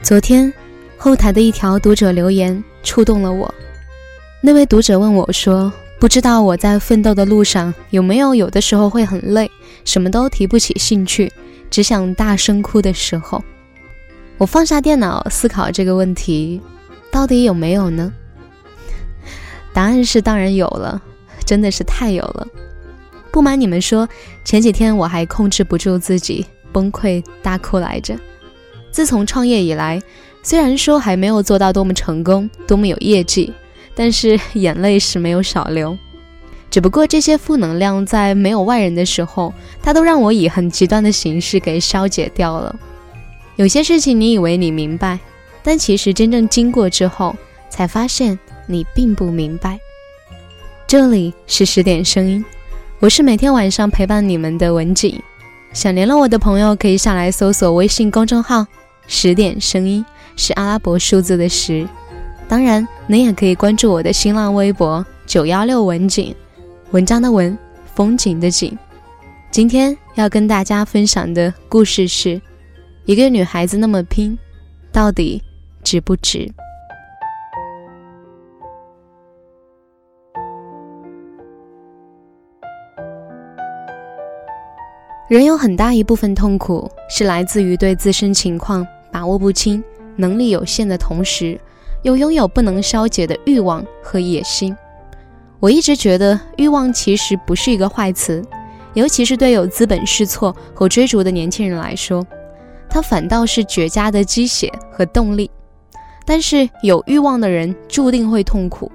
昨天，后台的一条读者留言触动了我。那位读者问我说：“不知道我在奋斗的路上有没有有的时候会很累，什么都提不起兴趣，只想大声哭的时候？”我放下电脑思考这个问题，到底有没有呢？答案是当然有了，真的是太有了。不瞒你们说，前几天我还控制不住自己，崩溃大哭来着。自从创业以来，虽然说还没有做到多么成功、多么有业绩，但是眼泪是没有少流。只不过这些负能量在没有外人的时候，它都让我以很极端的形式给消解掉了。有些事情你以为你明白，但其实真正经过之后，才发现你并不明白。这里是十点声音，我是每天晚上陪伴你们的文景。想联络我的朋友，可以下来搜索微信公众号。十点声音是阿拉伯数字的十，当然，您也可以关注我的新浪微博九幺六文景，文章的文，风景的景。今天要跟大家分享的故事是：一个女孩子那么拼，到底值不值？人有很大一部分痛苦是来自于对自身情况把握不清、能力有限的同时，又拥有不能消解的欲望和野心。我一直觉得欲望其实不是一个坏词，尤其是对有资本试错和追逐的年轻人来说，它反倒是绝佳的鸡血和动力。但是有欲望的人注定会痛苦，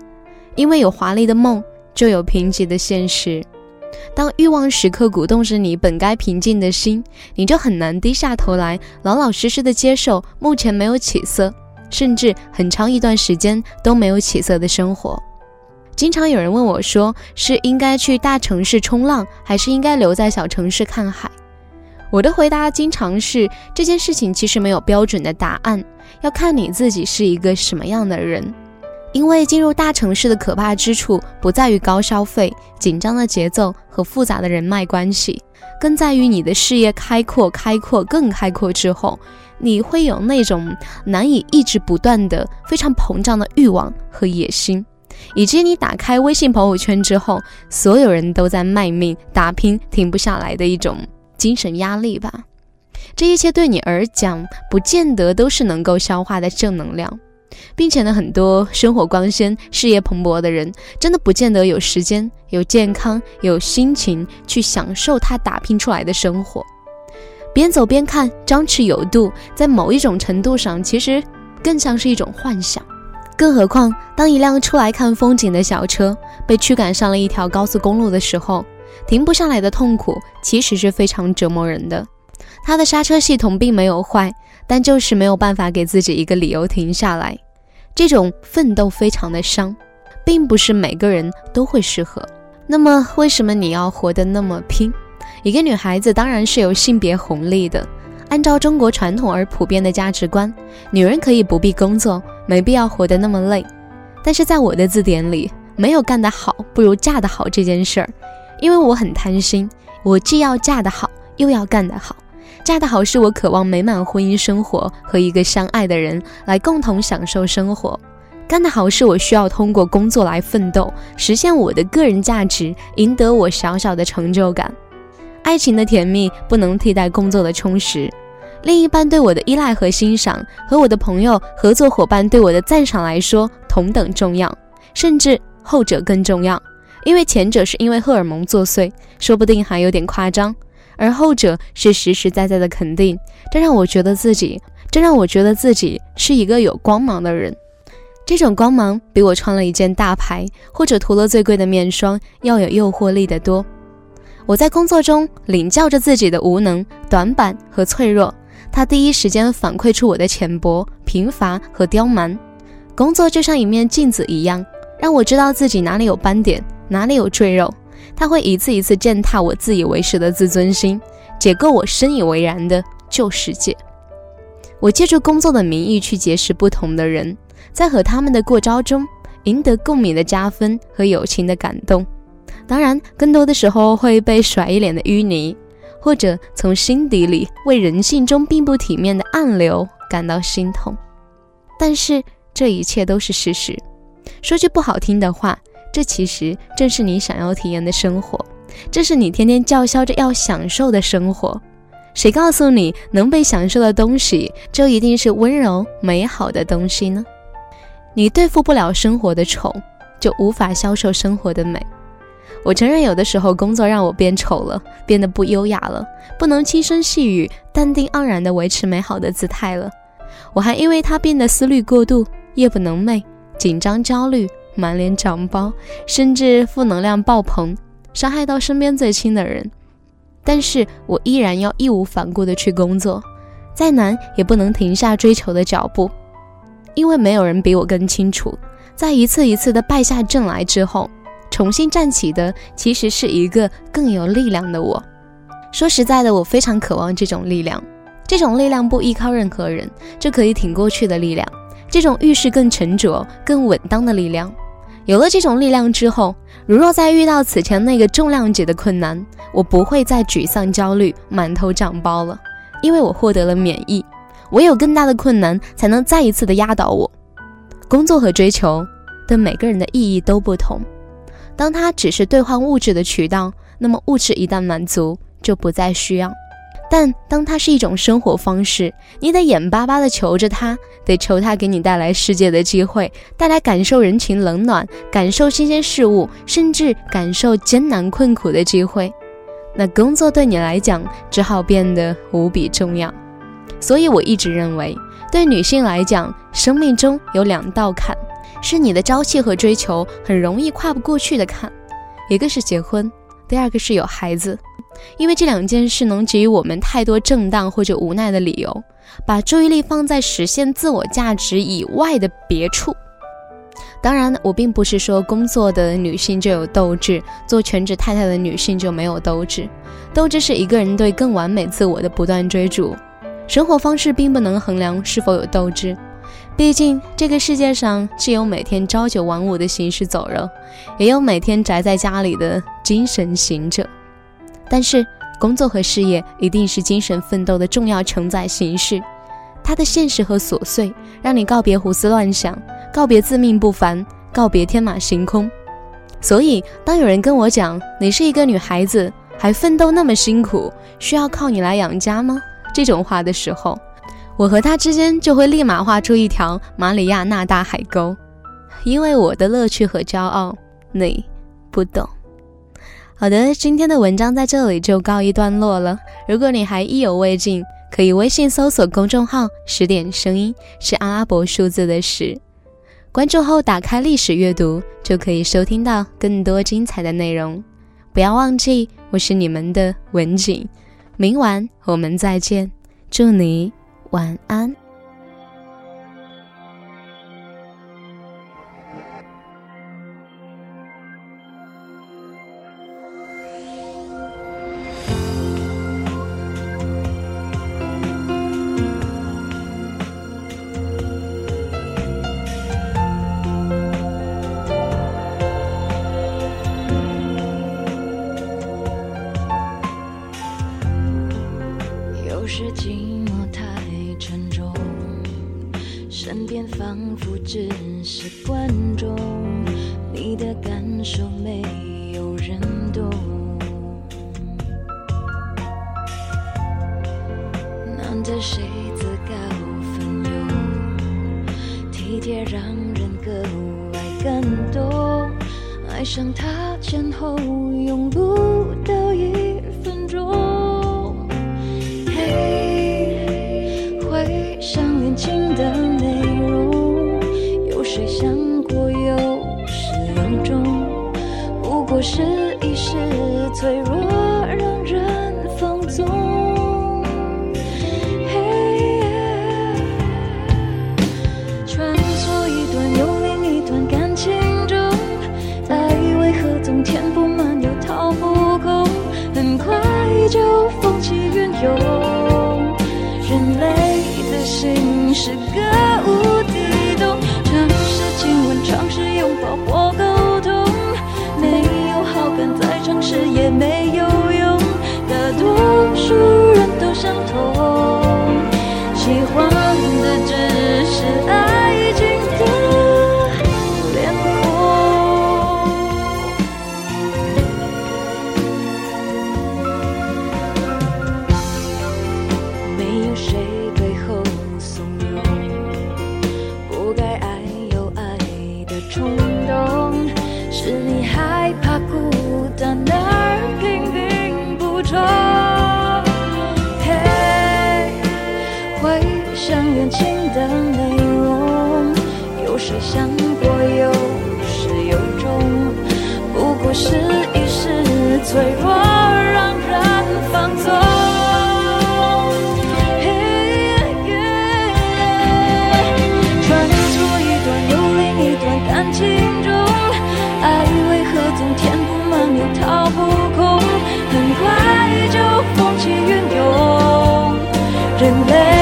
因为有华丽的梦，就有贫瘠的现实。当欲望时刻鼓动着你本该平静的心，你就很难低下头来，老老实实的接受目前没有起色，甚至很长一段时间都没有起色的生活。经常有人问我说，是应该去大城市冲浪，还是应该留在小城市看海？我的回答经常是，这件事情其实没有标准的答案，要看你自己是一个什么样的人。因为进入大城市的可怕之处，不在于高消费、紧张的节奏和复杂的人脉关系，更在于你的视野开阔、开阔、更开阔之后，你会有那种难以抑制、不断的非常膨胀的欲望和野心，以及你打开微信朋友圈之后，所有人都在卖命打拼、停不下来的一种精神压力吧。这一切对你而讲，不见得都是能够消化的正能量。并且呢，很多生活光鲜、事业蓬勃的人，真的不见得有时间、有健康、有心情去享受他打拼出来的生活。边走边看，张弛有度，在某一种程度上，其实更像是一种幻想。更何况，当一辆出来看风景的小车被驱赶上了一条高速公路的时候，停不下来的痛苦其实是非常折磨人的。它的刹车系统并没有坏。但就是没有办法给自己一个理由停下来，这种奋斗非常的伤，并不是每个人都会适合。那么，为什么你要活得那么拼？一个女孩子当然是有性别红利的，按照中国传统而普遍的价值观，女人可以不必工作，没必要活得那么累。但是在我的字典里，没有干得好不如嫁得好这件事儿，因为我很贪心，我既要嫁得好，又要干得好。嫁得好是我渴望美满婚姻生活和一个相爱的人来共同享受生活，干得好是我需要通过工作来奋斗，实现我的个人价值，赢得我小小的成就感。爱情的甜蜜不能替代工作的充实，另一半对我的依赖和欣赏，和我的朋友、合作伙伴对我的赞赏来说同等重要，甚至后者更重要，因为前者是因为荷尔蒙作祟，说不定还有点夸张。而后者是实实在在的肯定，这让我觉得自己，这让我觉得自己是一个有光芒的人。这种光芒比我穿了一件大牌或者涂了最贵的面霜要有诱惑力的多。我在工作中领教着自己的无能、短板和脆弱，他第一时间反馈出我的浅薄、贫乏和刁蛮。工作就像一面镜子一样，让我知道自己哪里有斑点，哪里有赘肉。他会一次一次践踏我自以为是的自尊心，解构我深以为然的旧世界。我借助工作的名义去结识不同的人，在和他们的过招中赢得共鸣的加分和友情的感动。当然，更多的时候会被甩一脸的淤泥，或者从心底里为人性中并不体面的暗流感到心痛。但是这一切都是事实。说句不好听的话，这其实正是你想要体验的生活，这是你天天叫嚣着要享受的生活。谁告诉你能被享受的东西就一定是温柔美好的东西呢？你对付不了生活的丑，就无法销售生活的美。我承认，有的时候工作让我变丑了，变得不优雅了，不能轻声细语、淡定盎然地维持美好的姿态了。我还因为他变得思虑过度、夜不能寐。紧张、焦虑、满脸长包，甚至负能量爆棚，伤害到身边最亲的人。但是我依然要义无反顾地去工作，再难也不能停下追求的脚步，因为没有人比我更清楚，在一次一次的败下阵来之后，重新站起的其实是一个更有力量的我。说实在的，我非常渴望这种力量，这种力量不依靠任何人就可以挺过去的力量。这种遇事更沉着、更稳当的力量，有了这种力量之后，如若再遇到此前那个重量级的困难，我不会再沮丧、焦虑、满头长包了，因为我获得了免疫。唯有更大的困难才能再一次的压倒我。工作和追求对每个人的意义都不同。当它只是兑换物质的渠道，那么物质一旦满足，就不再需要。但当它是一种生活方式，你得眼巴巴地求着它，得求它给你带来世界的机会，带来感受人情冷暖、感受新鲜事物，甚至感受艰难困苦的机会。那工作对你来讲只好变得无比重要。所以我一直认为，对女性来讲，生命中有两道坎，是你的朝气和追求很容易跨不过去的坎，一个是结婚，第二个是有孩子。因为这两件事能给予我们太多正当或者无奈的理由，把注意力放在实现自我价值以外的别处。当然，我并不是说工作的女性就有斗志，做全职太太的女性就没有斗志。斗志是一个人对更完美自我的不断追逐。生活方式并不能衡量是否有斗志，毕竟这个世界上既有每天朝九晚五的行尸走肉，也有每天宅在家里的精神行者。但是，工作和事业一定是精神奋斗的重要承载形式。它的现实和琐碎，让你告别胡思乱想，告别自命不凡，告别天马行空。所以，当有人跟我讲你是一个女孩子，还奋斗那么辛苦，需要靠你来养家吗？这种话的时候，我和他之间就会立马画出一条马里亚纳大海沟，因为我的乐趣和骄傲，你不懂。好的，今天的文章在这里就告一段落了。如果你还意犹未尽，可以微信搜索公众号“十点声音”，是阿拉伯数字的十。关注后打开历史阅读，就可以收听到更多精彩的内容。不要忘记，我是你们的文景。明晚我们再见，祝你晚安。身边仿佛只是观众，你的感受没有人懂。难得谁自告奋勇，体贴让人格外感动，爱上他前后永不填不满又掏不空？很快就风起云涌，人类的心。是个无底洞，尝试亲吻，尝试拥抱或，冲动是你害怕孤单，而拼命不中。嘿，回想远情的内容，有谁想过有始有终？不过是一时脆弱，让人放纵。and let